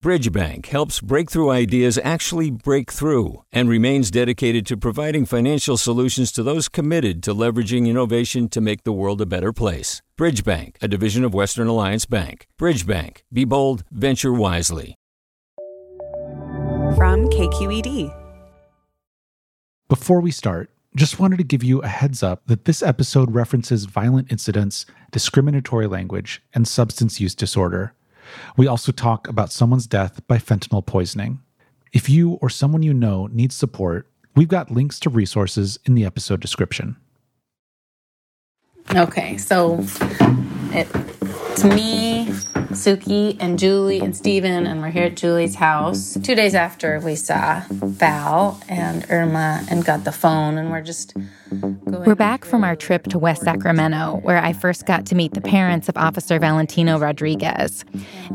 Bridgebank helps breakthrough ideas actually break through and remains dedicated to providing financial solutions to those committed to leveraging innovation to make the world a better place. Bridgebank, a division of Western Alliance Bank. Bridgebank, be bold, venture wisely. From KQED. Before we start, just wanted to give you a heads up that this episode references violent incidents, discriminatory language, and substance use disorder. We also talk about someone's death by fentanyl poisoning. If you or someone you know needs support, we've got links to resources in the episode description. Okay, so it's me, Suki, and Julie and Steven, and we're here at Julie's house two days after we saw Val and Irma and got the phone, and we're just We're back from our trip to West Sacramento, where I first got to meet the parents of Officer Valentino Rodriguez.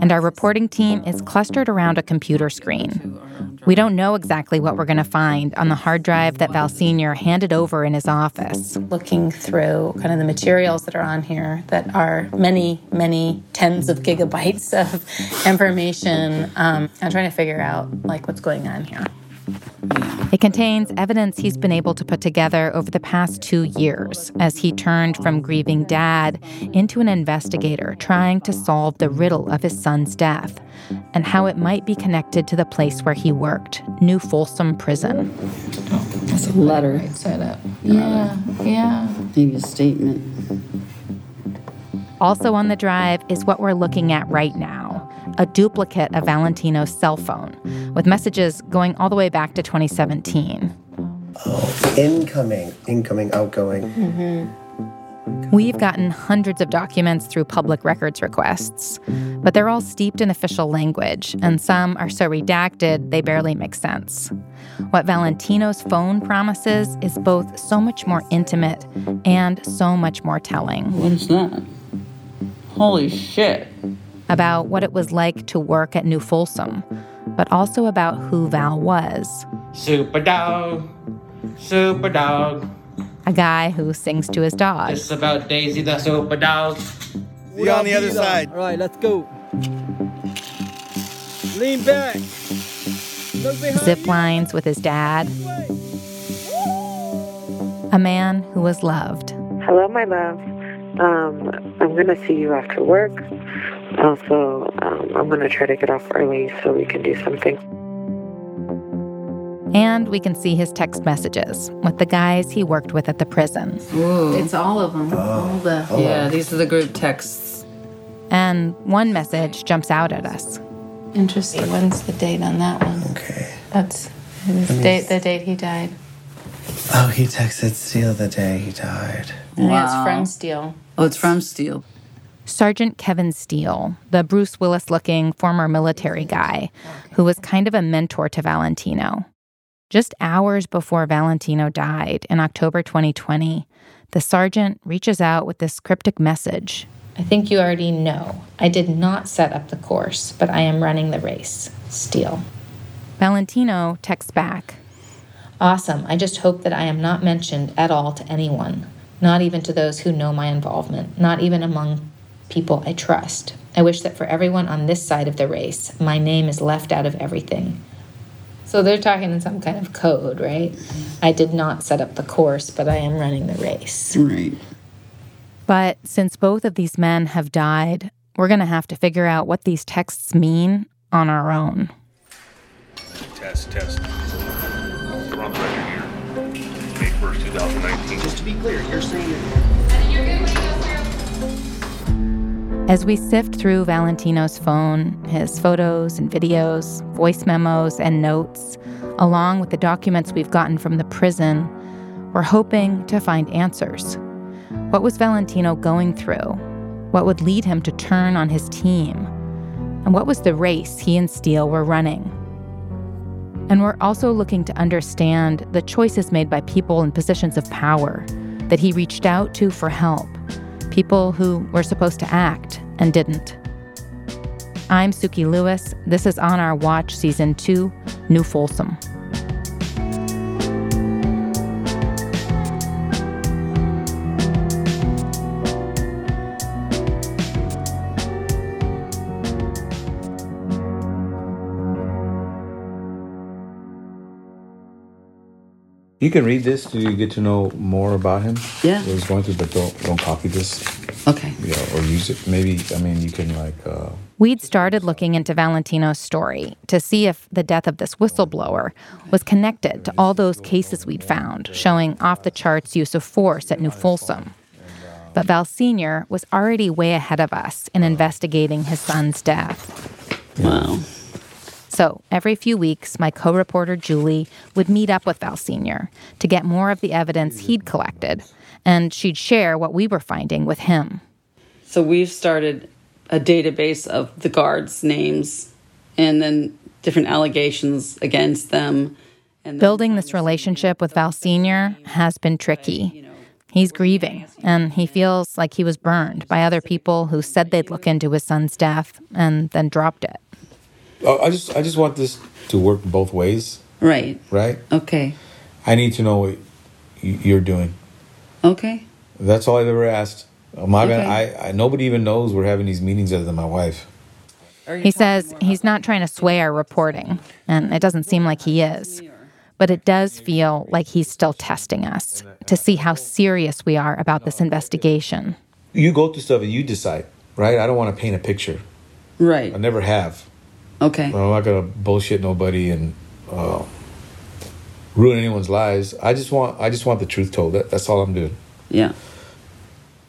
And our reporting team is clustered around a computer screen. We don't know exactly what we're going to find on the hard drive that Val Sr. handed over in his office. looking through kind of the materials that are on here that are many, many tens of gigabytes of information. Um, I'm trying to figure out like what's going on here. It contains evidence he's been able to put together over the past two years as he turned from grieving dad into an investigator trying to solve the riddle of his son's death and how it might be connected to the place where he worked, New Folsom Prison. That's a letter. Set up. Yeah, yeah. Maybe a statement. Also on the drive is what we're looking at right now a duplicate of Valentino's cell phone with messages going all the way back to 2017. Oh, incoming, incoming, outgoing. Mm-hmm. We've gotten hundreds of documents through public records requests, but they're all steeped in official language, and some are so redacted they barely make sense. What Valentino's phone promises is both so much more intimate and so much more telling What is that? Holy shit. About what it was like to work at New Folsom, but also about who Val was Super dog, super dog. a guy who sings to his dog. It's about Daisy the super dog. See you on the other side. All right, let's go. Lean back. Look behind zip lines with his dad. A man who was loved. Hello, my love. Um, I'm gonna see you after work. Also, um, I'm gonna try to get off early so we can do something. And we can see his text messages with the guys he worked with at the prison. Whoa. It's all of them. all the. yeah, these are the group texts. And one message jumps out at us. Interesting. When's the date on that one? Okay. That's his date. The date he died. Oh, he texted Steele the day he died. I think it's from Steele. Oh, it's from Steele. Sergeant Kevin Steele, the Bruce Willis looking former military guy who was kind of a mentor to Valentino. Just hours before Valentino died in October 2020, the sergeant reaches out with this cryptic message. I think you already know. I did not set up the course, but I am running the race. Steele. Valentino texts back. Awesome. I just hope that I am not mentioned at all to anyone, not even to those who know my involvement, not even among people I trust. I wish that for everyone on this side of the race, my name is left out of everything. So they're talking in some kind of code, right? I did not set up the course, but I am running the race. Right. But since both of these men have died, we're going to have to figure out what these texts mean on our own. Test, test. We're on the record here. May 1st, 2019. Just to be clear, you're saying that As we sift through Valentino's phone, his photos and videos, voice memos and notes, along with the documents we've gotten from the prison, we're hoping to find answers. What was Valentino going through? What would lead him to turn on his team? And what was the race he and Steele were running? And we're also looking to understand the choices made by people in positions of power that he reached out to for help, people who were supposed to act and didn't. I'm Suki Lewis. This is On Our Watch Season 2, New Folsom. You can read this to get to know more about him. Yeah. What he's going through, but don't don't copy this. Okay. Yeah, or use it. Maybe I mean you can like. uh We'd started looking into Valentino's story to see if the death of this whistleblower was connected to all those cases we'd found showing off the charts use of force at New Folsom. But Val Sr. was already way ahead of us in investigating his son's death. Wow. So every few weeks, my co reporter Julie would meet up with Val Sr. to get more of the evidence he'd collected, and she'd share what we were finding with him. So we've started a database of the guards' names and then different allegations against them. And Building this relationship with Val Sr. has been tricky. He's grieving, and he feels like he was burned by other people who said they'd look into his son's death and then dropped it. Oh, I just I just want this to work both ways. Right. Right. Okay. I need to know what you're doing. Okay. That's all I've ever asked. I'm not gonna. I, I nobody even knows we're having these meetings other than my wife. He says he's not trying to sway our reporting, and it doesn't seem like he is. But it does feel like he's still testing us to see how serious we are about this investigation. You go through stuff and you decide, right? I don't want to paint a picture. Right. I never have. Okay. I'm not gonna bullshit nobody and uh, ruin anyone's lives. I just want I just want the truth told. That, that's all I'm doing. Yeah.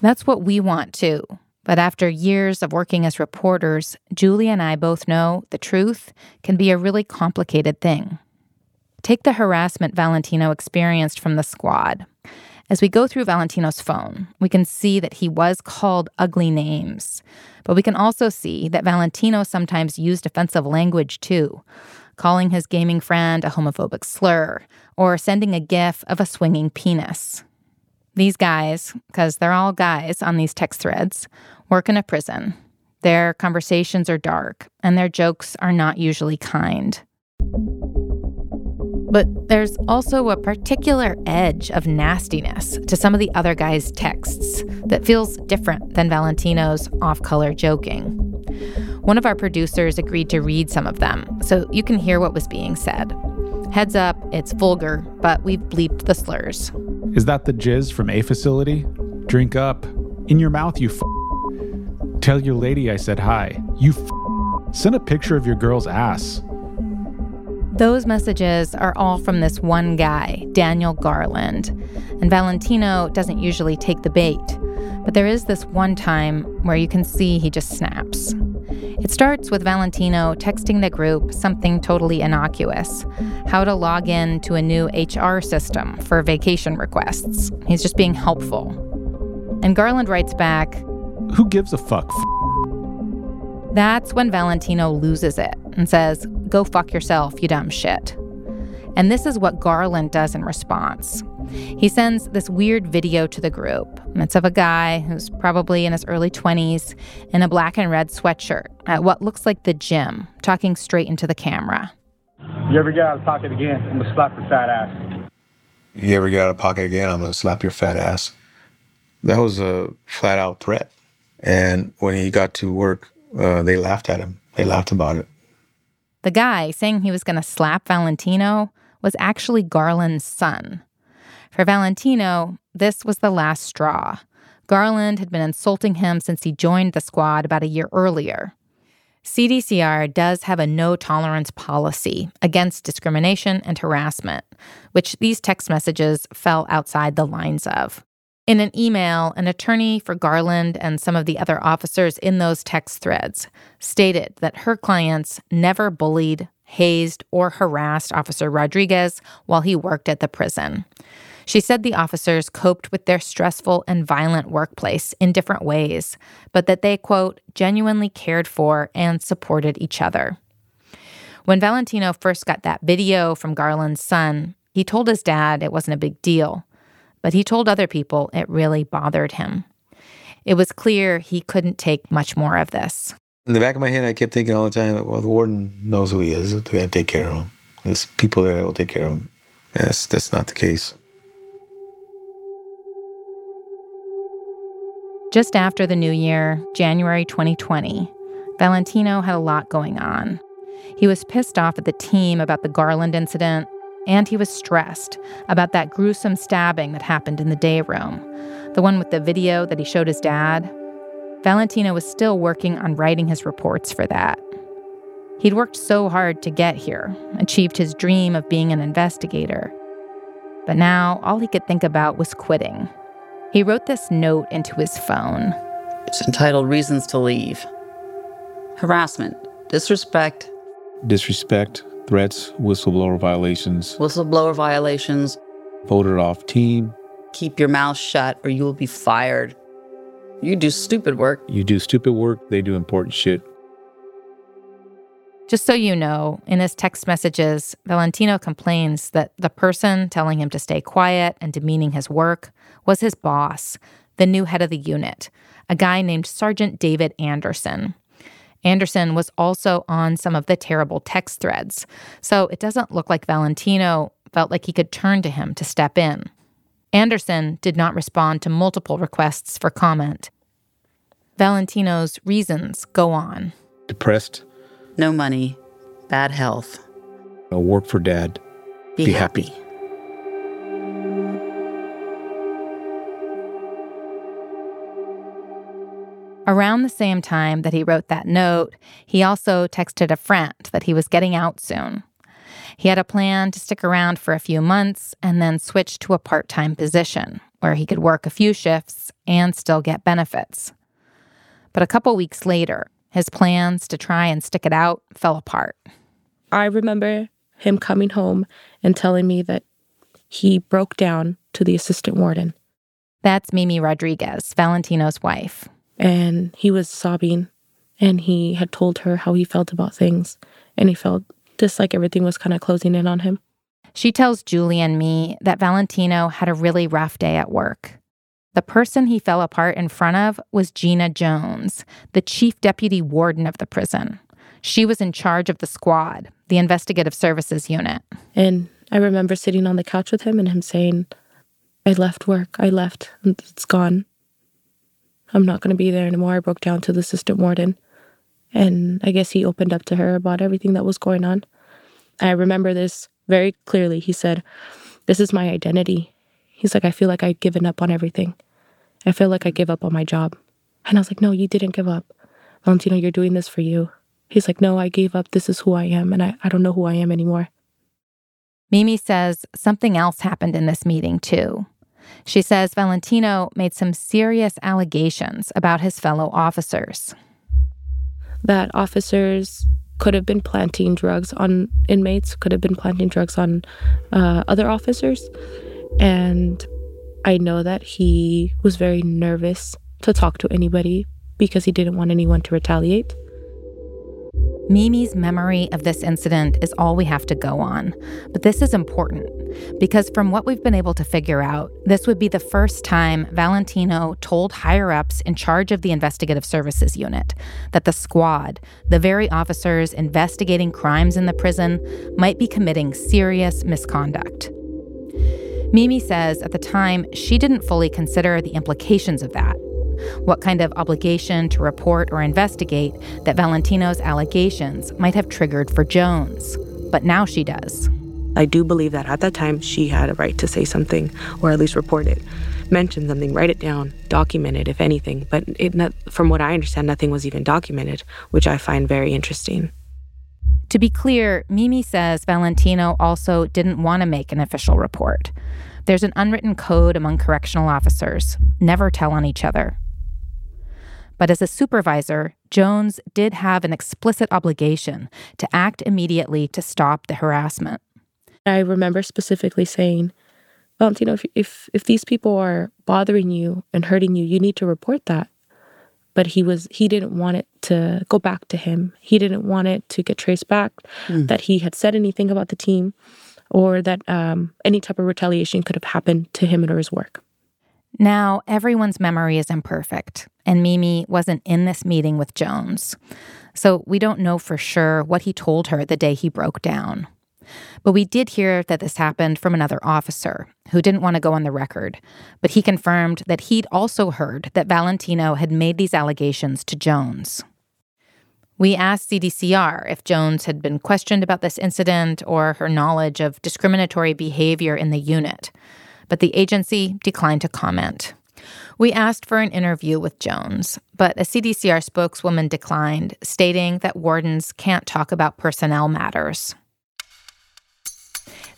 That's what we want too. But after years of working as reporters, Julie and I both know the truth can be a really complicated thing. Take the harassment Valentino experienced from the squad. As we go through Valentino's phone, we can see that he was called ugly names. But we can also see that Valentino sometimes used offensive language too, calling his gaming friend a homophobic slur or sending a gif of a swinging penis. These guys, because they're all guys on these text threads, work in a prison. Their conversations are dark, and their jokes are not usually kind. But there's also a particular edge of nastiness to some of the other guys' texts that feels different than Valentino's off color joking. One of our producers agreed to read some of them, so you can hear what was being said. Heads up, it's vulgar, but we've bleeped the slurs. Is that the jizz from A facility? Drink up. In your mouth, you f. Tell your lady I said hi. You f. Send a picture of your girl's ass. Those messages are all from this one guy, Daniel Garland. And Valentino doesn't usually take the bait. But there is this one time where you can see he just snaps. It starts with Valentino texting the group something totally innocuous how to log in to a new HR system for vacation requests. He's just being helpful. And Garland writes back, Who gives a fuck? F- That's when Valentino loses it and says, Go fuck yourself, you dumb shit. And this is what Garland does in response. He sends this weird video to the group. It's of a guy who's probably in his early 20s in a black and red sweatshirt at what looks like the gym, talking straight into the camera. You ever get out of pocket again, I'm gonna slap your fat ass. You ever get out of pocket again? I'm gonna slap your fat ass. That was a flat out threat. And when he got to work, uh, they laughed at him. They laughed about it. The guy saying he was going to slap Valentino was actually Garland's son. For Valentino, this was the last straw. Garland had been insulting him since he joined the squad about a year earlier. CDCR does have a no tolerance policy against discrimination and harassment, which these text messages fell outside the lines of. In an email, an attorney for Garland and some of the other officers in those text threads stated that her clients never bullied, hazed, or harassed Officer Rodriguez while he worked at the prison. She said the officers coped with their stressful and violent workplace in different ways, but that they, quote, genuinely cared for and supported each other. When Valentino first got that video from Garland's son, he told his dad it wasn't a big deal, but he told other people it really bothered him. It was clear he couldn't take much more of this. In the back of my head, I kept thinking all the time, well, the warden knows who he is. They're going to take care of him. There's people there that will take care of him. Yes, that's not the case. Just after the new year, January 2020, Valentino had a lot going on. He was pissed off at the team about the Garland incident. And he was stressed about that gruesome stabbing that happened in the day room, the one with the video that he showed his dad. Valentino was still working on writing his reports for that. He'd worked so hard to get here, achieved his dream of being an investigator. But now all he could think about was quitting. He wrote this note into his phone. It's entitled Reasons to Leave. Harassment, disrespect, Disrespect, threats, whistleblower violations, whistleblower violations. voted off team. Keep your mouth shut or you will be fired. You do stupid work. You do stupid work, they do important shit. Just so you know, in his text messages, Valentino complains that the person telling him to stay quiet and demeaning his work was his boss, the new head of the unit, a guy named Sergeant David Anderson. Anderson was also on some of the terrible text threads, so it doesn't look like Valentino felt like he could turn to him to step in. Anderson did not respond to multiple requests for comment. Valentino's reasons go on. Depressed, No money, bad health. no work for dad. Be, Be happy. happy. Around the same time that he wrote that note, he also texted a friend that he was getting out soon. He had a plan to stick around for a few months and then switch to a part time position where he could work a few shifts and still get benefits. But a couple weeks later, his plans to try and stick it out fell apart. I remember him coming home and telling me that he broke down to the assistant warden That's Mimy Rodriguez, Valentino's wife. And he was sobbing and he had told her how he felt about things and he felt just like everything was kind of closing in on him. She tells Julie and me that Valentino had a really rough day at work. The person he fell apart in front of was Gina Jones, the chief deputy warden of the prison. She was in charge of the squad, the investigative services unit. And I remember sitting on the couch with him and him saying, I left work. I left. It's gone. I'm not going to be there anymore. I broke down to the assistant warden. And I guess he opened up to her about everything that was going on. I remember this very clearly. He said, This is my identity. He's like, I feel like I've given up on everything. I feel like I gave up on my job. And I was like, No, you didn't give up. Valentino, you're doing this for you. He's like, No, I gave up. This is who I am. And I, I don't know who I am anymore. Mimy says something else happened in this meeting, too. She says Valentino made some serious allegations about his fellow officers. that officers could have been planting drugs on inmates, could have been planting drugs on uh, other officers. And I know that he was very nervous to talk to anybody because he didn't want anyone to retaliate. Mimy's memory of this incident is all we have to go on. But this is important because, from what we've been able to figure out, this would be the first time Valentino told higher ups in charge of the investigative services unit that the squad, the very officers investigating crimes in the prison, might be committing serious misconduct. Mimy says at the time she didn't fully consider the implications of that what kind of obligation to report or investigate that Valentino's allegations might have triggered for Jones. But now she does. I do believe that at that time she had a right to say something, or at least report it, mention something, write it down, document it, if anything. But it, from what I understand, nothing was even documented, which I find very interesting. To be clear, Mimy says Valentino also didn't want to make an official report. There's an unwritten code among correctional officers never tell on each other. But as a supervisor, Jones did have an explicit obligation to act immediately to stop the harassment. I remember specifically saying, Valentino, if, if, if these people are bothering you and hurting you, you need to report that. But he was he didn't want it to go back to him. He didn't want it to get traced back Mm. that he had said anything about the team or that um, any type of retaliation could have happened to him or his work. Now, everyone's memory is imperfect, and Mimy wasn't in this meeting with Jones. So we don't know for sure what he told her the day he broke down. But we did hear that this happened from another officer who didn't want to go on the record, but he confirmed that he'd also heard that Valentino had made these allegations to Jones. We asked CDCR if Jones had been questioned about this incident or her knowledge of discriminatory behavior in the unit, but the agency declined to comment. We asked for an interview with Jones, but a CDCR spokeswoman declined, stating that wardens can't talk about personnel matters.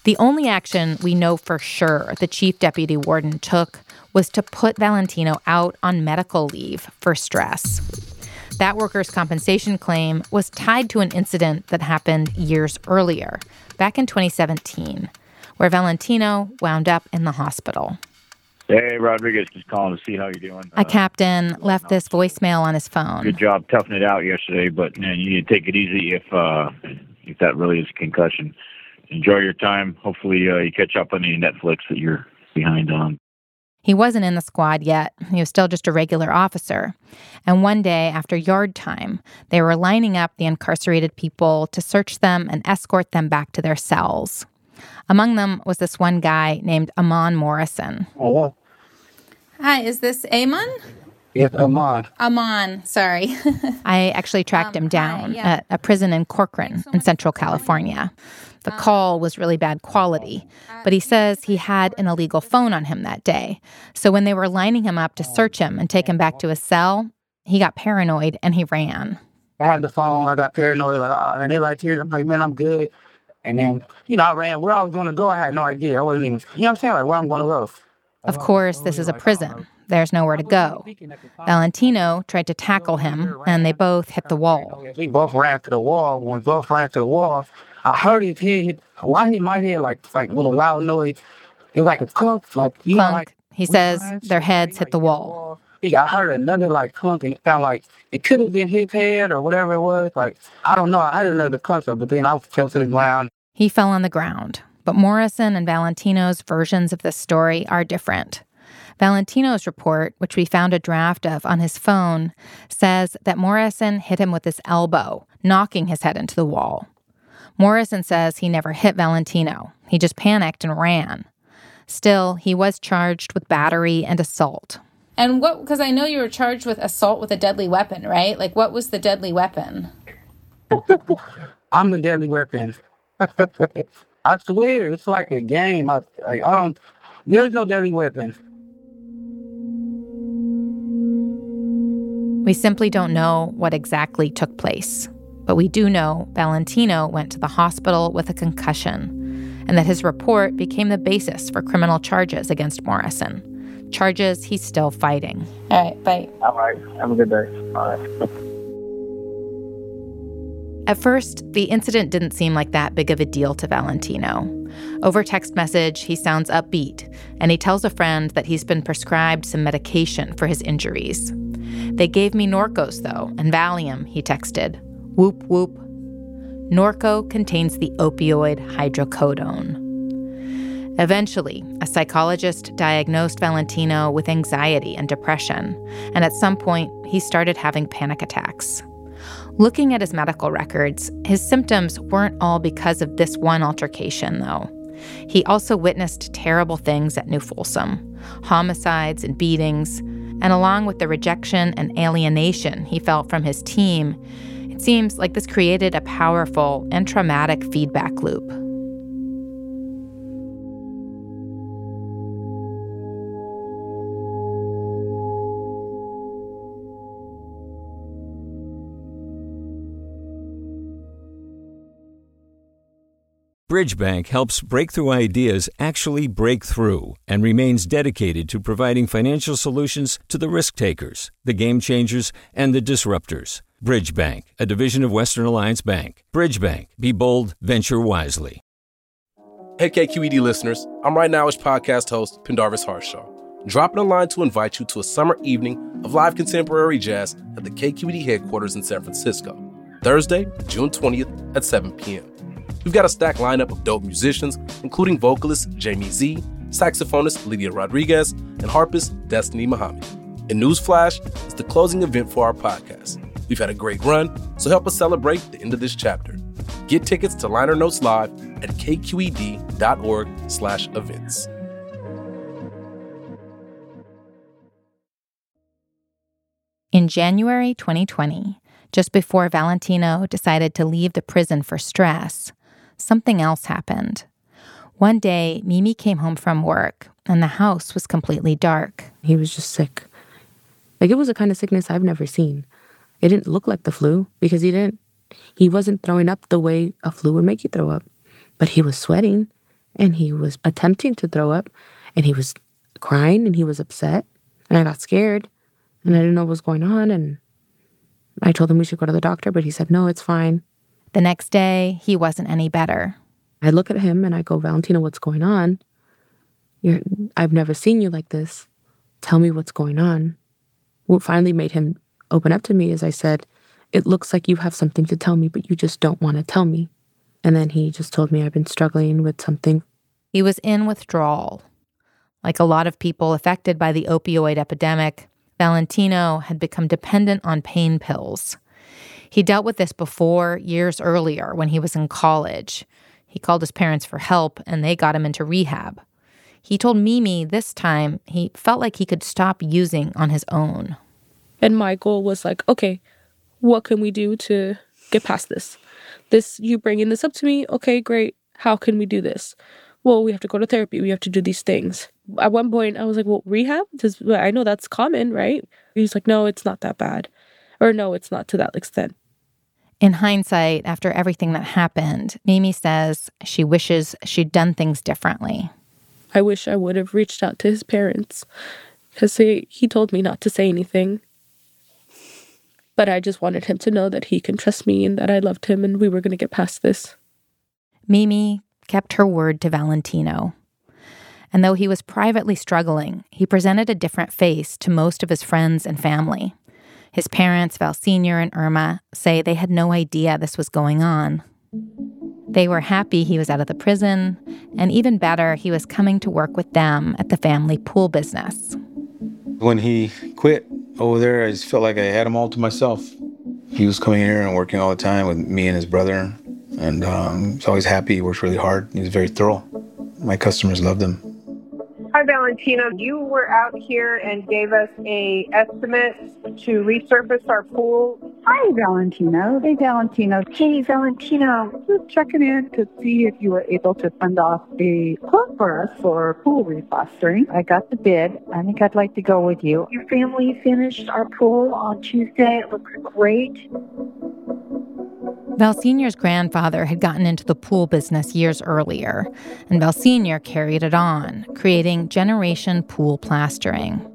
The only action we know for sure the chief deputy warden took was to put Valentino out on medical leave for stress. That workers' compensation claim was tied to an incident that happened years earlier, back in 2017, where Valentino wound up in the hospital. Hey, Rodriguez, just calling to see how you're doing. A captain left this voicemail on his phone. Good job toughing it out yesterday, but man, you need to take it easy if uh, if that really is a concussion. Enjoy your time. Hopefully, uh, you catch up on any Netflix that you're behind on. He wasn't in the squad yet. He was still just a regular officer. And one day after yard time, they were lining up the incarcerated people to search them and escort them back to their cells. Among them was this one guy named Amon Morrison. Oh, Hello. Hi, is this Amon? Yes, Amon. Amon, sorry. I actually tracked um, him down at a prison in Corcoran in Central California. The um, call was really bad quality, uh, but he says he had an illegal phone on him that day. So when they were lining him up to oh. search him and take him back to his cell, he got paranoid and he ran. I had the phone. I got paranoid. Like, uh, and they like, here, I'm like, man, I'm good. And then, you know, I ran where I was going to go. I had no idea. I wasn't even, you know what I'm saying? Like, where I'm going to go. Of course, this is a prison. There's nowhere to go. Valentino tried to tackle him, and they both hit the wall. We both ran to the wall. When we both ran to the wall, I heard his head hit. Why hit my head like like little loud noise? It was like a clunk, like you Clunk. know, like He says their heads hit the wall. Yeah, I heard another like clunk, and it sounded like it could have been his head or whatever it was. Like I don't know. I had another clunk, but then I fell to the ground. He fell on the ground. But Morrison and Valentino's versions of this story are different. Valentino's report, which we found a draft of on his phone, says that Morrison hit him with his elbow, knocking his head into the wall. Morrison says he never hit Valentino. He just panicked and ran. Still, he was charged with battery and assault. And what, because I know you were charged with assault with a deadly weapon, right? Like, what was the deadly weapon? I'm the deadly weapon. I swear, it's like a game. I, like, I don't. There's no deadly weapons. We simply don't know what exactly took place. But we do know Valentino went to the hospital with a concussion, and that his report became the basis for criminal charges against Morrison. Charges he's still fighting. All right, bye. All right. Have a good day. All right. At first, the incident didn't seem like that big of a deal to Valentino. Over text message, he sounds upbeat, and he tells a friend that he's been prescribed some medication for his injuries. They gave me Norcos, though, and Valium, he texted. Whoop whoop. Norco contains the opioid hydrocodone. Eventually, a psychologist diagnosed Valentino with anxiety and depression, and at some point, he started having panic attacks. Looking at his medical records, his symptoms weren't all because of this one altercation, though. He also witnessed terrible things at New Folsom homicides and beatings, and along with the rejection and alienation he felt from his team, it seems like this created a powerful and traumatic feedback loop. Bridgebank helps breakthrough ideas actually break through and remains dedicated to providing financial solutions to the risk takers, the game changers, and the disruptors. Bridgebank, a division of Western Alliance Bank. Bridgebank, be bold, venture wisely. Hey, KQED listeners, I'm Rightnowish podcast host, Pendarvis Harshaw, dropping a line to invite you to a summer evening of live contemporary jazz at the KQED headquarters in San Francisco, Thursday, June 20th at 7 p.m. We've got a stacked lineup of dope musicians, including vocalist Jamie Z, saxophonist Lydia Rodriguez, and harpist Destiny Muhammad. And Newsflash is the closing event for our podcast. We've had a great run, so help us celebrate the end of this chapter. Get tickets to Liner Notes Live at kqed.org slash events. In January 2020, Just before Valentino decided to leave the prison for stress, something else happened. One day, Mimy came home from work and the house was completely dark. He was just sick. Like it was a kind of sickness I've never seen. It didn't look like the flu because he didn't he wasn't throwing up the way a flu would make you throw up. But he was sweating and he was attempting to throw up and he was crying and he was upset. And I got scared and I didn't know what was going on. And I told him we should go to the doctor, but he said, no, it's fine. The next day, he wasn't any better. I look at him and I go, Valentino, what's going on? You're, I've never seen you like this. Tell me what's going on. What finally made him open up to me is I said, It looks like you have something to tell me, but you just don't want to tell me. And then he just told me I've been struggling with something. He was in withdrawal. Like a lot of people affected by the opioid epidemic, Valentino had become dependent on pain pills. He dealt with this before, years earlier, when he was in college. He called his parents for help, and they got him into rehab. He told Mimy this time he felt like he could stop using on his own. And my goal was like, okay, what can we do to get past this? This, you bringing this up to me, okay, great. How can we do this? Well, we have to go to therapy. We have to do these things. At one point, I was like, well, rehab? I know that's common, right? He's like, no, it's not that bad. Or no, it's not to that extent. In hindsight, after everything that happened, Mimy says she wishes she'd done things differently. I wish I would have reached out to his parents because he, he told me not to say anything. But I just wanted him to know that he can trust me and that I loved him and we were going to get past this. Mimy kept her word to Valentino. And though he was privately struggling, he presented a different face to most of his friends and family. His parents, Val Sr. and Irma, say they had no idea this was going on. They were happy he was out of the prison, and even better, he was coming to work with them at the family pool business. When he quit over there, I just felt like I had him all to myself. He was coming here and working all the time with me and his brother, and um, he's always happy. He works really hard. He was very thorough. My customers loved him. Valentino. You were out here and gave us a estimate to resurface our pool. Hi, Valentino. Hey, Valentino. Hey, Valentino. Just checking in to see if you were able to fund off a quote for us for pool replastering. I got the bid. I think I'd like to go with you. Your family finished our pool on Tuesday. It looks great. Val Sr.'s grandfather had gotten into the pool business years earlier, and Val Sr. carried it on, creating Generation Pool Plastering.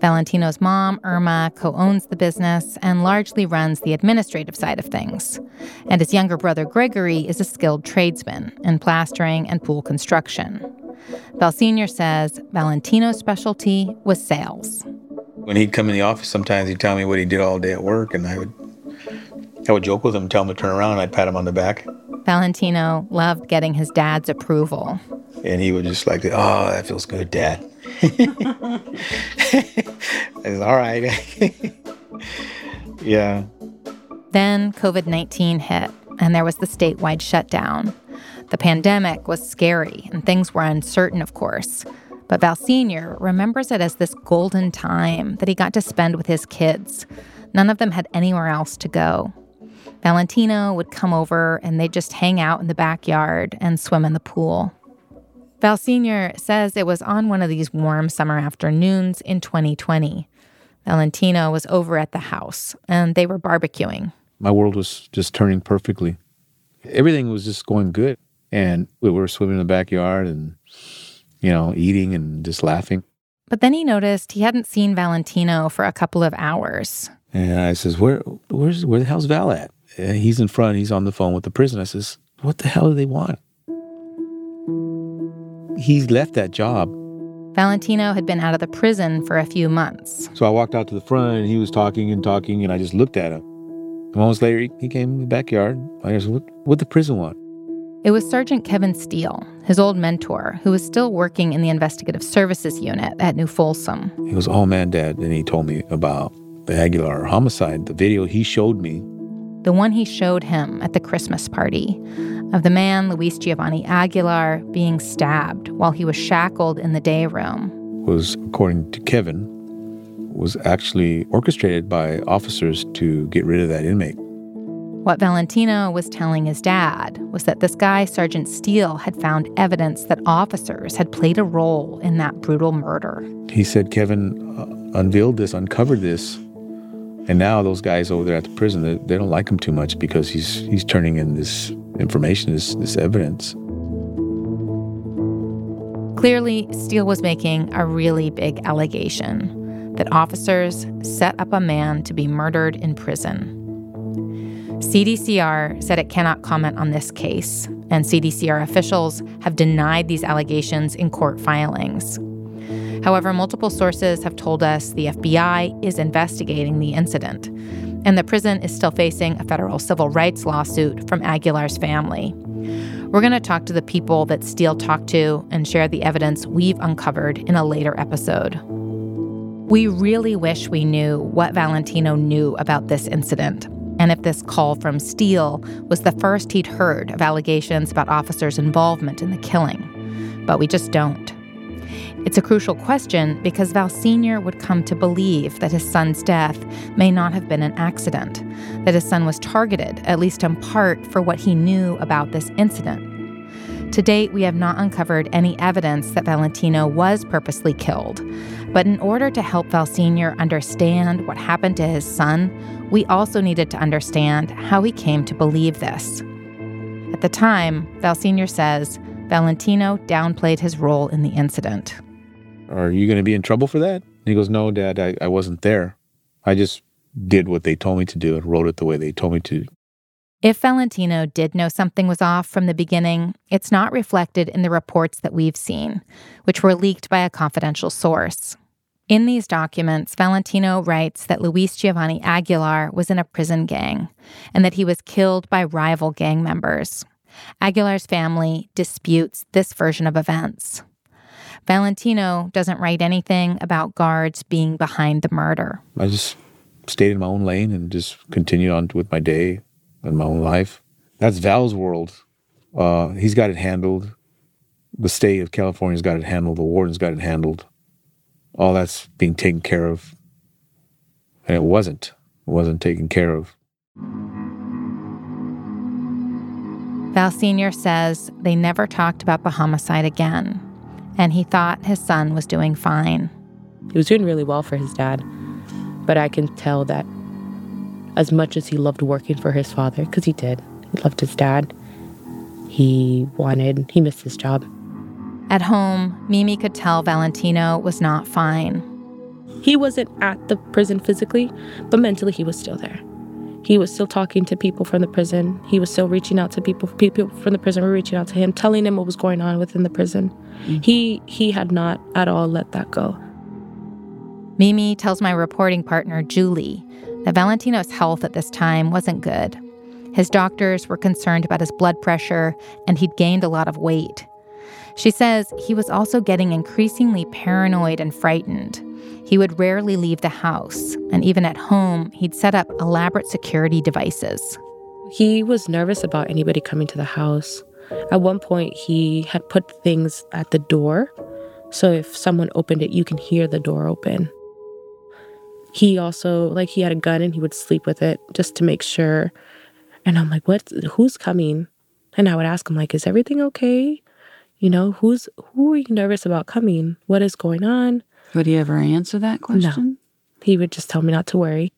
Valentino's mom, Irma, co owns the business and largely runs the administrative side of things. And his younger brother, Gregory, is a skilled tradesman in plastering and pool construction. Val Sr. says Valentino's specialty was sales. When he'd come in the office, sometimes he'd tell me what he did all day at work, and I would I would joke with him, tell him to turn around, and I'd pat him on the back. Valentino loved getting his dad's approval. And he would just like, oh, that feels good, Dad. it's all right. yeah. Then COVID 19 hit, and there was the statewide shutdown. The pandemic was scary, and things were uncertain, of course. But Val Sr. remembers it as this golden time that he got to spend with his kids. None of them had anywhere else to go. Valentino would come over and they'd just hang out in the backyard and swim in the pool. Val Sr. says it was on one of these warm summer afternoons in 2020. Valentino was over at the house and they were barbecuing. My world was just turning perfectly. Everything was just going good. And we were swimming in the backyard and, you know, eating and just laughing. But then he noticed he hadn't seen Valentino for a couple of hours. And I says, "Where, where's, where the hell's Val at?" And he's in front. He's on the phone with the prison. I says, "What the hell do they want?" He's left that job. Valentino had been out of the prison for a few months. So I walked out to the front, and he was talking and talking, and I just looked at him. Moments later, he came in the backyard. I said, "What? What the prison want?" It was Sergeant Kevin Steele, his old mentor, who was still working in the investigative services unit at New Folsom. He was, "Oh man, Dad," and he told me about the Aguilar homicide, the video he showed me. The one he showed him at the Christmas party of the man, Luis Giovanni Aguilar, being stabbed while he was shackled in the day room. Was, according to Kevin, was actually orchestrated by officers to get rid of that inmate. What Valentino was telling his dad was that this guy, Sergeant Steele, had found evidence that officers had played a role in that brutal murder. He said Kevin uh, unveiled this, uncovered this, and now those guys over there at the prison, they, they don't like him too much because he's he's turning in this information, this this evidence. Clearly, Steele was making a really big allegation that officers set up a man to be murdered in prison. CDCR said it cannot comment on this case, and CDCR officials have denied these allegations in court filings. However, multiple sources have told us the FBI is investigating the incident, and the prison is still facing a federal civil rights lawsuit from Aguilar's family. We're going to talk to the people that Steele talked to and share the evidence we've uncovered in a later episode. We really wish we knew what Valentino knew about this incident and if this call from Steele was the first he'd heard of allegations about officers' involvement in the killing. But we just don't. It's a crucial question because Val Sr. would come to believe that his son's death may not have been an accident, that his son was targeted, at least in part, for what he knew about this incident. To date, we have not uncovered any evidence that Valentino was purposely killed. But in order to help Val Sr. understand what happened to his son, we also needed to understand how he came to believe this. At the time, Val Sr. says Valentino downplayed his role in the incident. Are you going to be in trouble for that? And he goes, No, Dad, I, I wasn't there. I just did what they told me to do and wrote it the way they told me to. If Valentino did know something was off from the beginning, it's not reflected in the reports that we've seen, which were leaked by a confidential source. In these documents, Valentino writes that Luis Giovanni Aguilar was in a prison gang and that he was killed by rival gang members. Aguilar's family disputes this version of events. Valentino doesn't write anything about guards being behind the murder. I just stayed in my own lane and just continued on with my day and my own life. That's Val's world. Uh, he's got it handled. The state of California's got it handled. The warden's got it handled. All that's being taken care of. And it wasn't. It wasn't taken care of. Val Sr. says they never talked about the homicide again, and he thought his son was doing fine. He was doing really well for his dad, but I can tell that as much as he loved working for his father, because he did, he loved his dad, he wanted, he missed his job. At home, Mimy could tell Valentino was not fine. He wasn't at the prison physically, but mentally he was still there. He was still talking to people from the prison. He was still reaching out to people. People from the prison were reaching out to him, telling him what was going on within the prison. Mm-hmm. He he had not at all let that go. Mimy tells my reporting partner Julie that Valentino's health at this time wasn't good. His doctors were concerned about his blood pressure, and he'd gained a lot of weight. She says he was also getting increasingly paranoid and frightened. He would rarely leave the house, and even at home, he'd set up elaborate security devices. He was nervous about anybody coming to the house. At one point, he had put things at the door, so if someone opened it, you can hear the door open he also like he had a gun and he would sleep with it just to make sure. And I'm like, what? Who's coming? And I would ask him like, is everything okay? You know, who's who are you nervous about coming? What is going on? Would he ever answer that question? No. He would just tell me not to worry.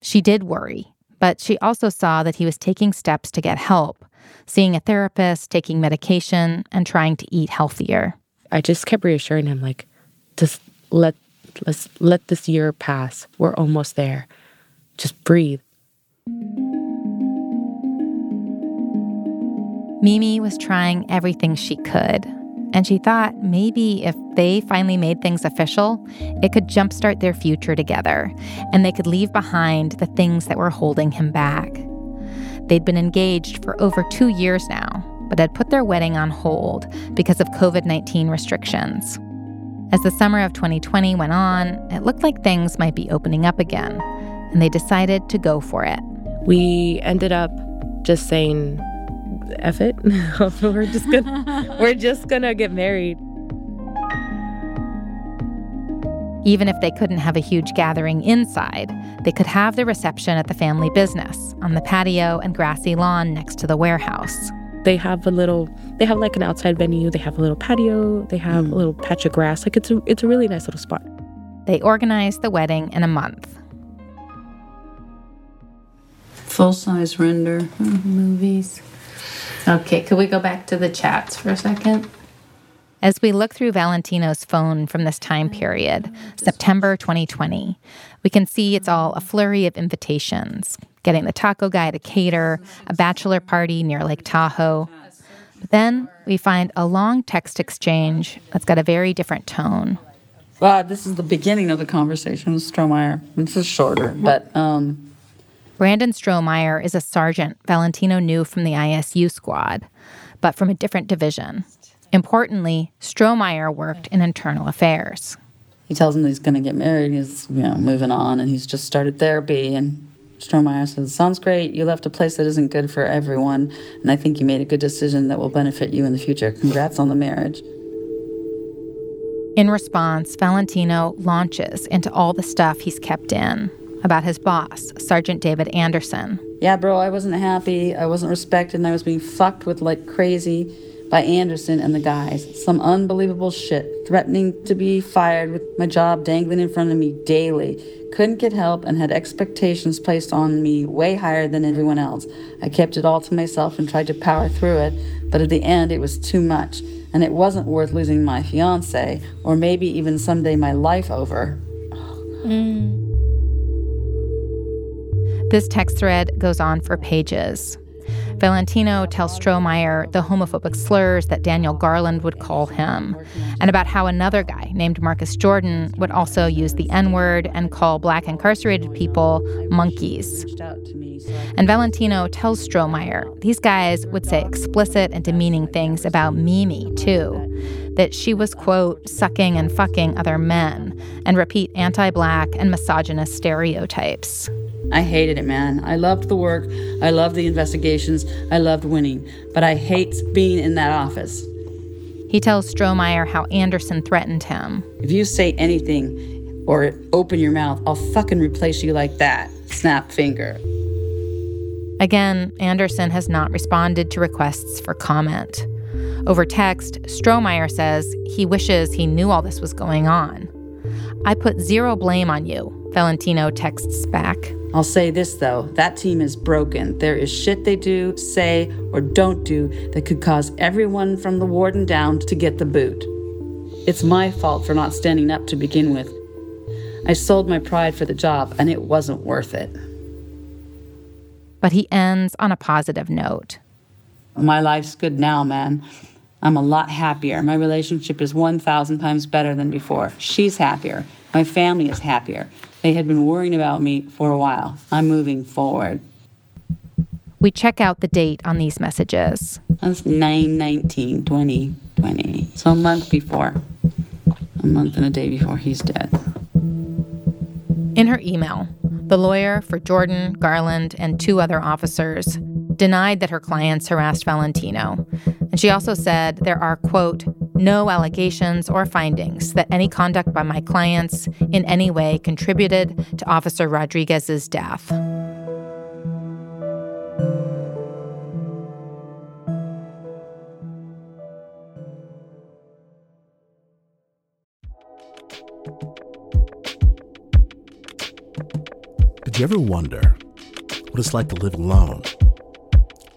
She did worry, but she also saw that he was taking steps to get help, seeing a therapist, taking medication, and trying to eat healthier. I just kept reassuring him, like, just let Let's let this year pass. We're almost there. Just breathe. Mimy was trying everything she could, and she thought maybe if they finally made things official, it could jumpstart their future together, and they could leave behind the things that were holding him back. They'd been engaged for over two years now, but had put their wedding on hold because of COVID 19 restrictions. As the summer of 2020 went on, it looked like things might be opening up again, and they decided to go for it. We ended up just saying, F it. we're just gonna we're just gonna get married. Even if they couldn't have a huge gathering inside, they could have the reception at the family business on the patio and grassy lawn next to the warehouse. They have a little they have like an outside venue, they have a little patio, they have a little patch of grass. Like it's a it's a really nice little spot. They organized the wedding in a month. Full size render mm, movies. Okay, could we go back to the chats for a second? As we look through Valentino's phone from this time period, September 2020, we can see it's all a flurry of invitations getting the taco guy to cater, a bachelor party near Lake Tahoe. But then we find a long text exchange that's got a very different tone. Well, this is the beginning of the conversation with Strohmeyer. This is shorter, but um, Brandon Strohmeyer is a sergeant Valentino knew from the ISU squad, but from a different division. Importantly, Strohmeyer worked in internal affairs. he tells him that he's going to get married. He's you know moving on, and he's just started therapy. And Strohmeyer says, "Sounds great. You left a place that isn't good for everyone, and I think you made a good decision that will benefit you in the future. Congrats on the marriage." In response, Valentino launches into all the stuff he's kept in about his boss, Sergeant David Anderson. Yeah, bro, I wasn't happy. I wasn't respected, and I was being fucked with like crazy by Anderson and the guys. Some unbelievable shit, threatening to be fired with my job dangling in front of me daily. Couldn't get help and had expectations placed on me way higher than everyone else. I kept it all to myself and tried to power through it, but at the end it was too much, and it wasn't worth losing my fiance or maybe even someday my life over. Mm. This text thread goes on for pages. Valentino tells Strohmeyer the homophobic slurs that Daniel Garland would call him, and about how another guy named Marcus Jordan would also use the N word and call black incarcerated people monkeys. And Valentino tells Strohmeyer these guys would say explicit and demeaning things about Mimy, too. That she was, quote, sucking and fucking other men, and repeat anti black and misogynist stereotypes. I hated it, man. I loved the work. I loved the investigations. I loved winning. But I hate being in that office. He tells Strohmeyer how Anderson threatened him. If you say anything or open your mouth, I'll fucking replace you like that. Snap finger. Again, Anderson has not responded to requests for comment. Over text, Strohmeyer says he wishes he knew all this was going on. I put zero blame on you, Valentino texts back. I'll say this though that team is broken. There is shit they do, say, or don't do that could cause everyone from the warden down to get the boot. It's my fault for not standing up to begin with. I sold my pride for the job, and it wasn't worth it. But he ends on a positive note. My life's good now, man. I'm a lot happier. My relationship is 1,000 times better than before. She's happier. My family is happier. They had been worrying about me for a while. I'm moving forward. We check out the date on these messages. That's 9 19 2020. So a month before. A month and a day before he's dead. In her email, the lawyer for Jordan, Garland, and two other officers denied that her clients harassed Valentino. And she also said there are, quote, no allegations or findings that any conduct by my clients in any way contributed to Officer Rodriguez's death. Did you ever wonder what it's like to live alone,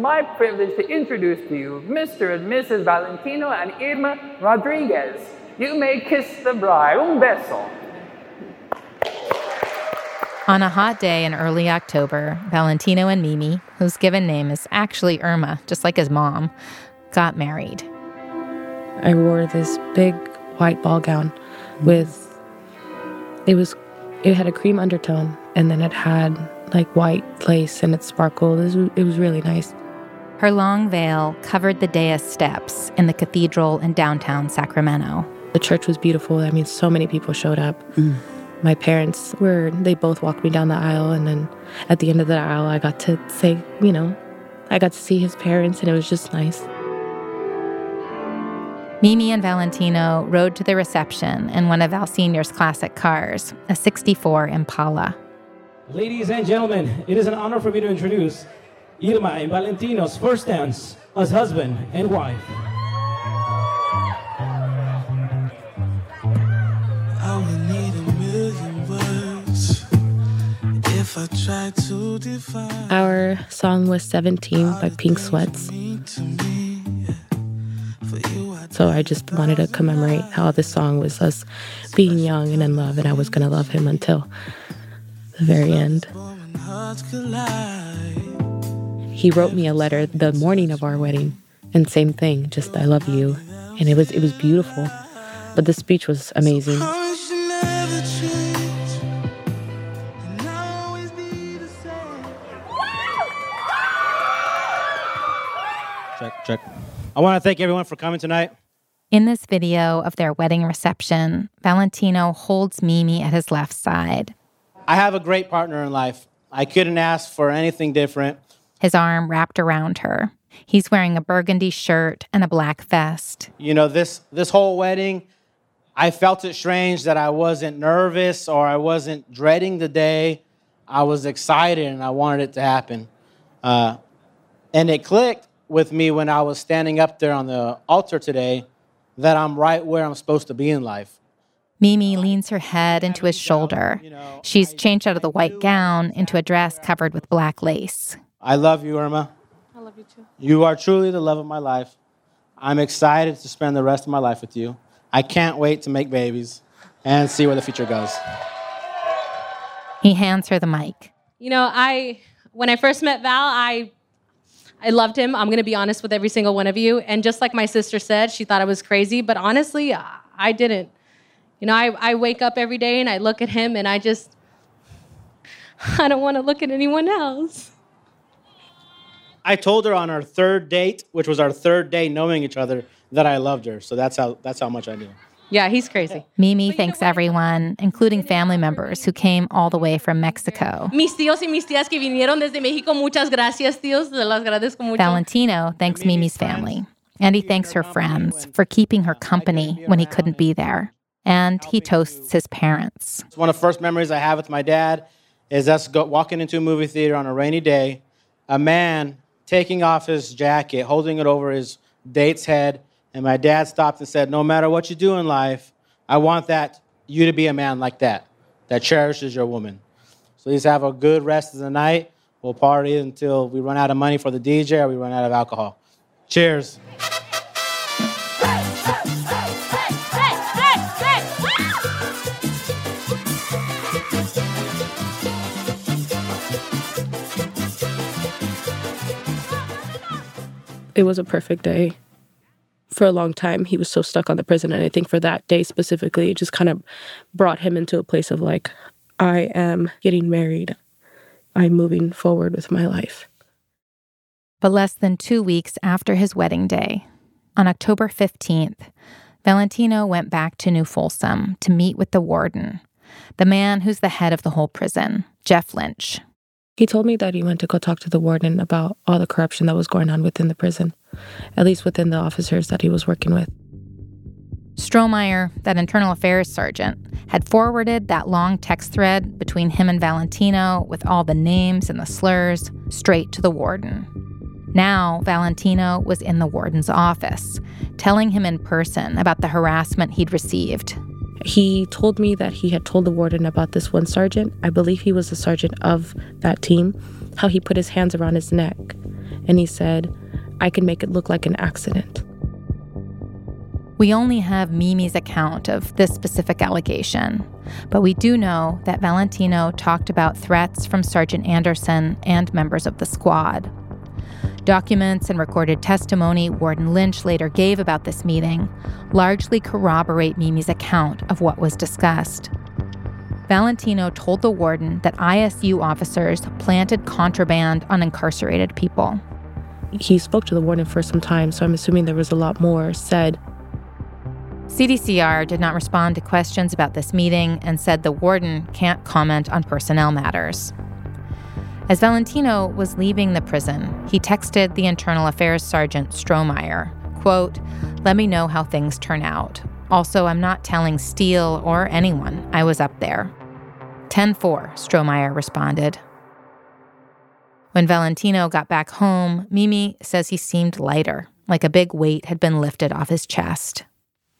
My privilege to introduce to you Mr. and Mrs. Valentino and Irma Rodriguez. You may kiss the bride. Un beso. On a hot day in early October, Valentino and Mimy, whose given name is actually Irma, just like his mom, got married. I wore this big white ball gown with it was it had a cream undertone and then it had like white lace and it sparkled. It was, it was really nice. Her long veil covered the dais steps in the cathedral in downtown Sacramento. The church was beautiful. I mean, so many people showed up. Mm. My parents were, they both walked me down the aisle. And then at the end of the aisle, I got to say, you know, I got to see his parents, and it was just nice. Mimy and Valentino rode to the reception in one of Val Senior's classic cars, a 64 Impala. Ladies and gentlemen, it is an honor for me to introduce Irma and Valentino's first dance as husband and wife. I would need a million words if I tried to define Our song was 17 by Pink Sweats. So I just wanted to commemorate how this song was us being young and in love, and I was going to love him until the very end. Hearts collide. He wrote me a letter the morning of our wedding, and same thing, just I love you, and it was it was beautiful. But the speech was amazing. Promise you never change. Check, check. I want to thank everyone for coming tonight. In this video of their wedding reception, Valentino holds Mimy at his left side. I have a great partner in life. I couldn't ask for anything different. His arm wrapped around her. He's wearing a burgundy shirt and a black vest. You know, this this whole wedding, I felt it strange that I wasn't nervous or I wasn't dreading the day. I was excited and I wanted it to happen. Uh, and it clicked with me when I was standing up there on the altar today that I'm right where I'm supposed to be in life. Mimy leans her head into his shoulder. She's changed out of the white gown into a dress covered with black lace. I love you, Irma. I love you too. You are truly the love of my life. I'm excited to spend the rest of my life with you. I can't wait to make babies and see where the future goes. He hands her the mic. You know, I when I first met Val, I I loved him. I'm going to be honest with every single one of you. And just like my sister said, she thought I was crazy, but honestly, I I didn't. You know, I, I wake up every day and I look at him and I just I don't want to look at anyone else. I told her on our third date, which was our third day knowing each other, that I loved her. So that's how that's how much I knew. Yeah, he's crazy. Mimy thanks everyone, including family members who came all the way from Mexico. Mis tíos y mis tías que vinieron desde México, muchas gracias, tíos. Se las agradezco mucho. Valentino thanks Mimy's family, and he thanks her friends for keeping her company when he couldn't be there. And he toasts his parents. It's one of the first memories I have with my dad is us go, walking into a movie theater on a rainy day, a man taking off his jacket, holding it over his date's head, and my dad stopped and said, "No matter what you do in life, I want that you to be a man like that, that cherishes your woman." So please have a good rest of the night. We'll party until we run out of money for the DJ or we run out of alcohol. Cheers. It was a perfect day. For a long time, he was so stuck on the prison. And I think for that day specifically, it just kind of brought him into a place of like, I am getting married. I'm moving forward with my life. But less than two weeks after his wedding day, on October 15th, Valentino went back to New Folsom to meet with the warden, the man who's the head of the whole prison, Jeff Lynch. He told me that he went to go talk to the warden about all the corruption that was going on within the prison, at least within the officers that he was working with. Strohmeyer, that internal affairs sergeant, had forwarded that long text thread between him and Valentino with all the names and the slurs straight to the warden. Now, Valentino was in the warden's office, telling him in person about the harassment he'd received. He told me that he had told the warden about this one sergeant. I believe he was the sergeant of that team, how he put his hands around his neck. And he said, I can make it look like an accident. We only have Mimy's account of this specific allegation, but we do know that Valentino talked about threats from Sergeant Anderson and members of the squad. Documents and recorded testimony Warden Lynch later gave about this meeting largely corroborate Mimy's account of what was discussed. Valentino told the warden that ISU officers planted contraband on incarcerated people. He spoke to the warden for some time, so I'm assuming there was a lot more said. CDCR did not respond to questions about this meeting and said the warden can't comment on personnel matters. As Valentino was leaving the prison, he texted the Internal Affairs Sergeant Strohmeyer, quote, Let me know how things turn out. Also, I'm not telling Steele or anyone I was up there. 10 4, Strohmeyer responded. When Valentino got back home, Mimy says he seemed lighter, like a big weight had been lifted off his chest.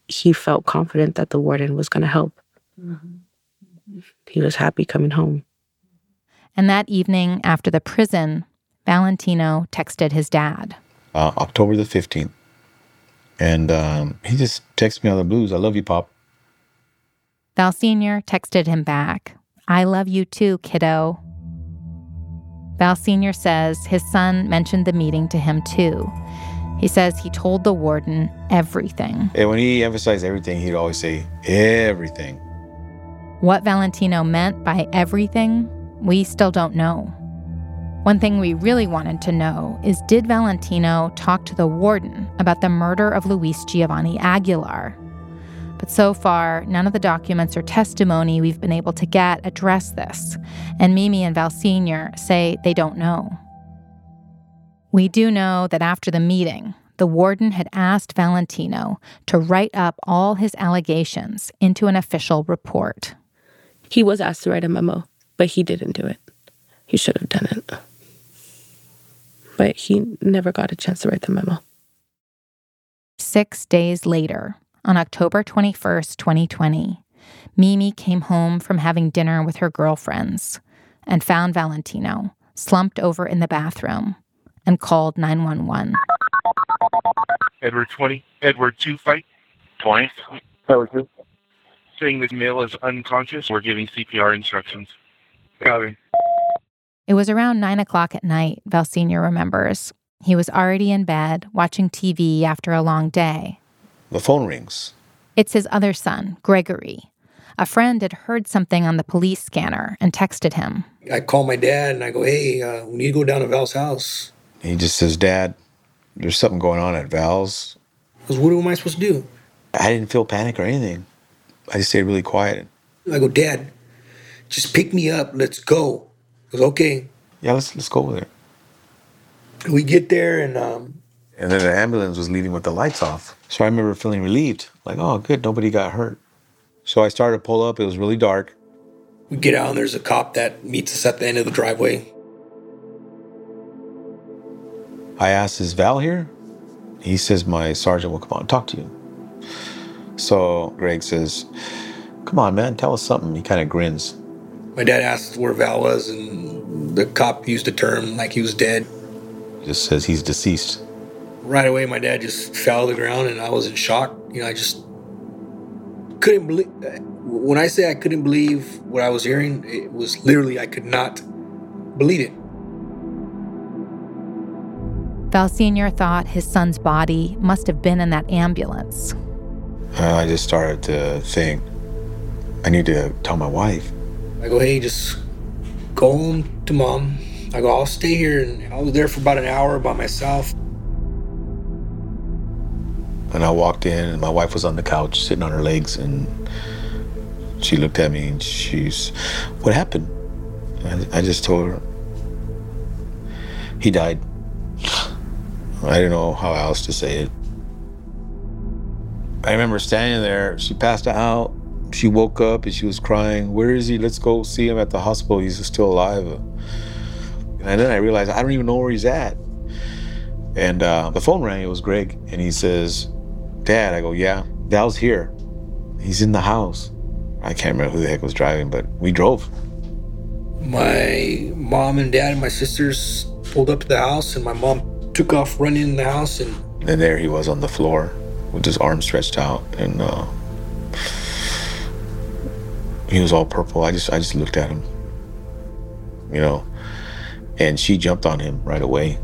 He felt confident that the warden was going to help. Mm-hmm. He was happy coming home. And that evening after the prison, Valentino texted his dad. Uh, October the 15th. And um, he just texted me on the blues. I love you, Pop. Val Sr. texted him back, I love you too, kiddo. Val Sr. says his son mentioned the meeting to him too. He says he told the warden everything. And when he emphasized everything, he'd always say, everything. What Valentino meant by everything, we still don't know. One thing we really wanted to know is did Valentino talk to the warden about the murder of Luis Giovanni Aguilar? But so far, none of the documents or testimony we've been able to get address this, and Mimy and Val Sr. say they don't know. We do know that after the meeting, the warden had asked Valentino to write up all his allegations into an official report. He was asked to write a memo, but he didn't do it. He should have done it. But he never got a chance to write the memo. Six days later, on October 21st, 2020, Mimy came home from having dinner with her girlfriends and found Valentino slumped over in the bathroom and called 911. Edward 20, Edward 2 fight. 20. Edward 2. Saying this male is unconscious. We're giving CPR instructions. Copy. It was around 9 o'clock at night, Val Sr. remembers. He was already in bed, watching TV after a long day. The phone rings. It's his other son, Gregory. A friend had heard something on the police scanner and texted him. I call my dad and I go, hey, uh, we need to go down to Val's house. He just says, Dad, there's something going on at Val's. Because what am I supposed to do? I didn't feel panic or anything. I just stayed really quiet. I go, Dad, just pick me up. Let's go. He goes, okay. Yeah, let's let's go there. We get there and um, And then the ambulance was leaving with the lights off. So I remember feeling relieved, like, oh, good, nobody got hurt. So I started to pull up. It was really dark. we get out and there's a cop that meets us at the end of the driveway. I asked, is Val here? He says, my sergeant will come out and talk to you. So Greg says, come on, man, tell us something. He kind of grins. My dad asked where Val was, and the cop used a term like he was dead. Just says he's deceased. Right away, my dad just fell to the ground, and I was in shock. You know, I just couldn't believe. When I say I couldn't believe what I was hearing, it was literally I could not believe it. Val Sr. thought his son's body must have been in that ambulance. Uh, I just started to think, I need to tell my wife. I go, hey, just go home to mom. I go, I'll stay here. And I was there for about an hour by myself. And I walked in, and my wife was on the couch sitting on her legs, and she looked at me and she's, What happened? I, I just told her, He died. I didn't know how else to say it. I remember standing there, she passed out. She woke up and she was crying, Where is he? Let's go see him at the hospital. He's still alive. And then I realized I don't even know where he's at. And uh, the phone rang, it was Greg, and he says, Dad, I go, yeah, Val's here. He's in the house. I can't remember who the heck was driving, but we drove. My mom and dad and my sisters pulled up to the house, and my mom took off running in the house. And And there he was on the floor with his arms stretched out, and uh, he was all purple. I just, I just looked at him, you know, and she jumped on him right away,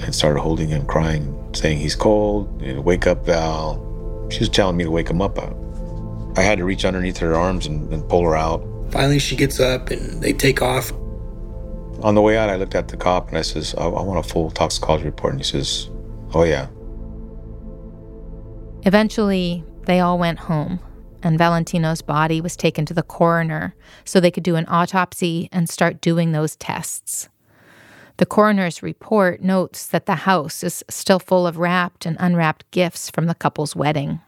and started holding him, crying, saying he's cold, you know, wake up, Val. She was telling me to wake him up. I had to reach underneath her arms and, and pull her out. Finally, she gets up and they take off. On the way out, I looked at the cop and I says, I, I want a full toxicology report. And he says, Oh, yeah. Eventually, they all went home, and Valentino's body was taken to the coroner so they could do an autopsy and start doing those tests. The coroner's report notes that the house is still full of wrapped and unwrapped gifts from the couple's wedding.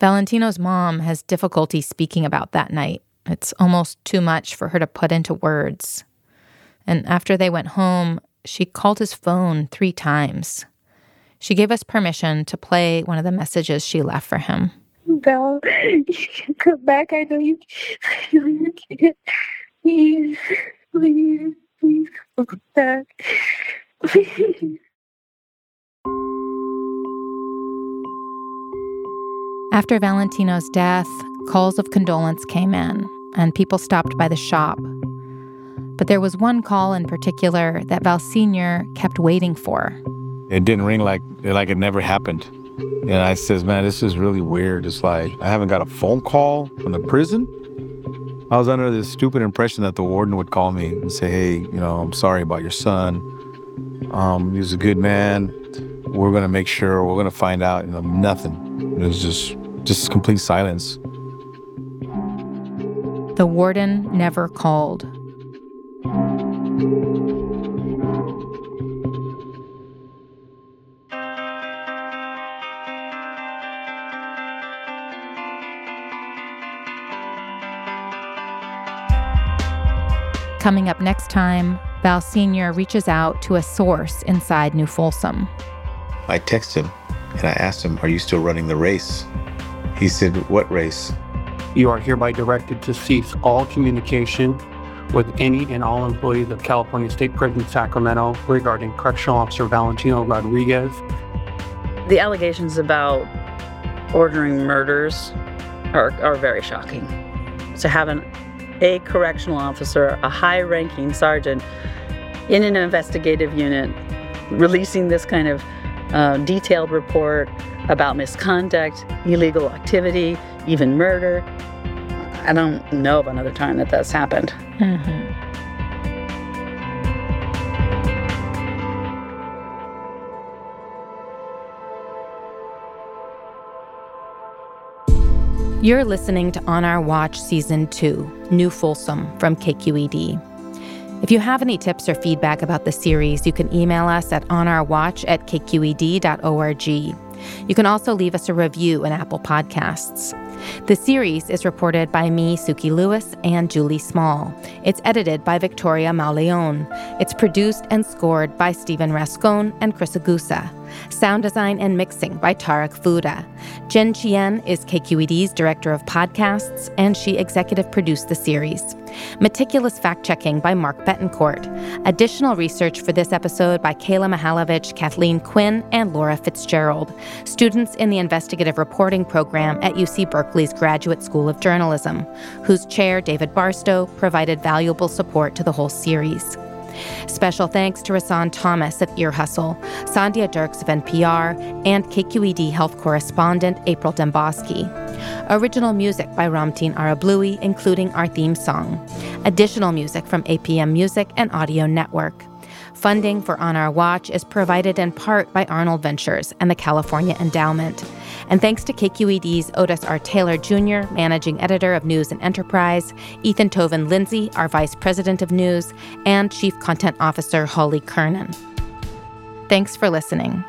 Valentino's mom has difficulty speaking about that night. It's almost too much for her to put into words. And after they went home, she called his phone three times. She gave us permission to play one of the messages she left for him. Val, you can come back. I know you, I know you can. Please, please, please come back. Please. After Valentino's death, calls of condolence came in, and people stopped by the shop. But there was one call in particular that Val Sr. kept waiting for. It didn't ring like like it never happened. And I says, man, this is really weird. It's like I haven't got a phone call from the prison. I was under this stupid impression that the warden would call me and say, hey, you know, I'm sorry about your son. Um, he was a good man. We're gonna make sure. We're gonna find out. You know, nothing. It was just just complete silence. The warden never called. Coming up next time, Val Sr. reaches out to a source inside New Folsom. I texted him and I asked him, Are you still running the race? He said, What race? You are hereby directed to cease all communication with any and all employees of California State Prison Sacramento regarding Correctional Officer Valentino Rodriguez. The allegations about ordering murders are, are very shocking. To have an, a correctional officer, a high ranking sergeant in an investigative unit, releasing this kind of uh, detailed report about misconduct, illegal activity, even murder. I don't know of another time that that's happened. Mm-hmm. You're listening to On Our Watch Season 2, New Folsom from KQED. If you have any tips or feedback about the series, you can email us at onourwatch at kqed.org. You can also leave us a review in Apple Podcasts. The series is reported by me, Sukey Lewis, and Julie Small. It's edited by Victoria Mauleon. It's produced and scored by Stephen Rascon and Chris Egusa. Sound design and mixing by Tarek Fouda. Jen Chien is KQED's director of podcasts, and she executive produced the series. Meticulous fact checking by Mark Betancourt. Additional research for this episode by Kayla Mihalovich, Kathleen Quinn, and Laura Fitzgerald, students in the investigative reporting program at UC Berkeley's Graduate School of Journalism, whose chair, David Barstow, provided valuable support to the whole series. Special thanks to Rahsaan Thomas of Ear Hustle, Sandhya Dirks of NPR, and KQED health correspondent April Dembosky. Original music by Ramtin Arablouei, including our theme song. Additional music from APM Music and Audio Network. Funding for On Our Watch is provided in part by Arnold Ventures and the California Endowment. And thanks to KQED's Otis R. Taylor Jr., managing editor of News and Enterprise, Ethan Toven Lindsey, our vice president of news, and chief content officer Holly Kernan. Thanks for listening.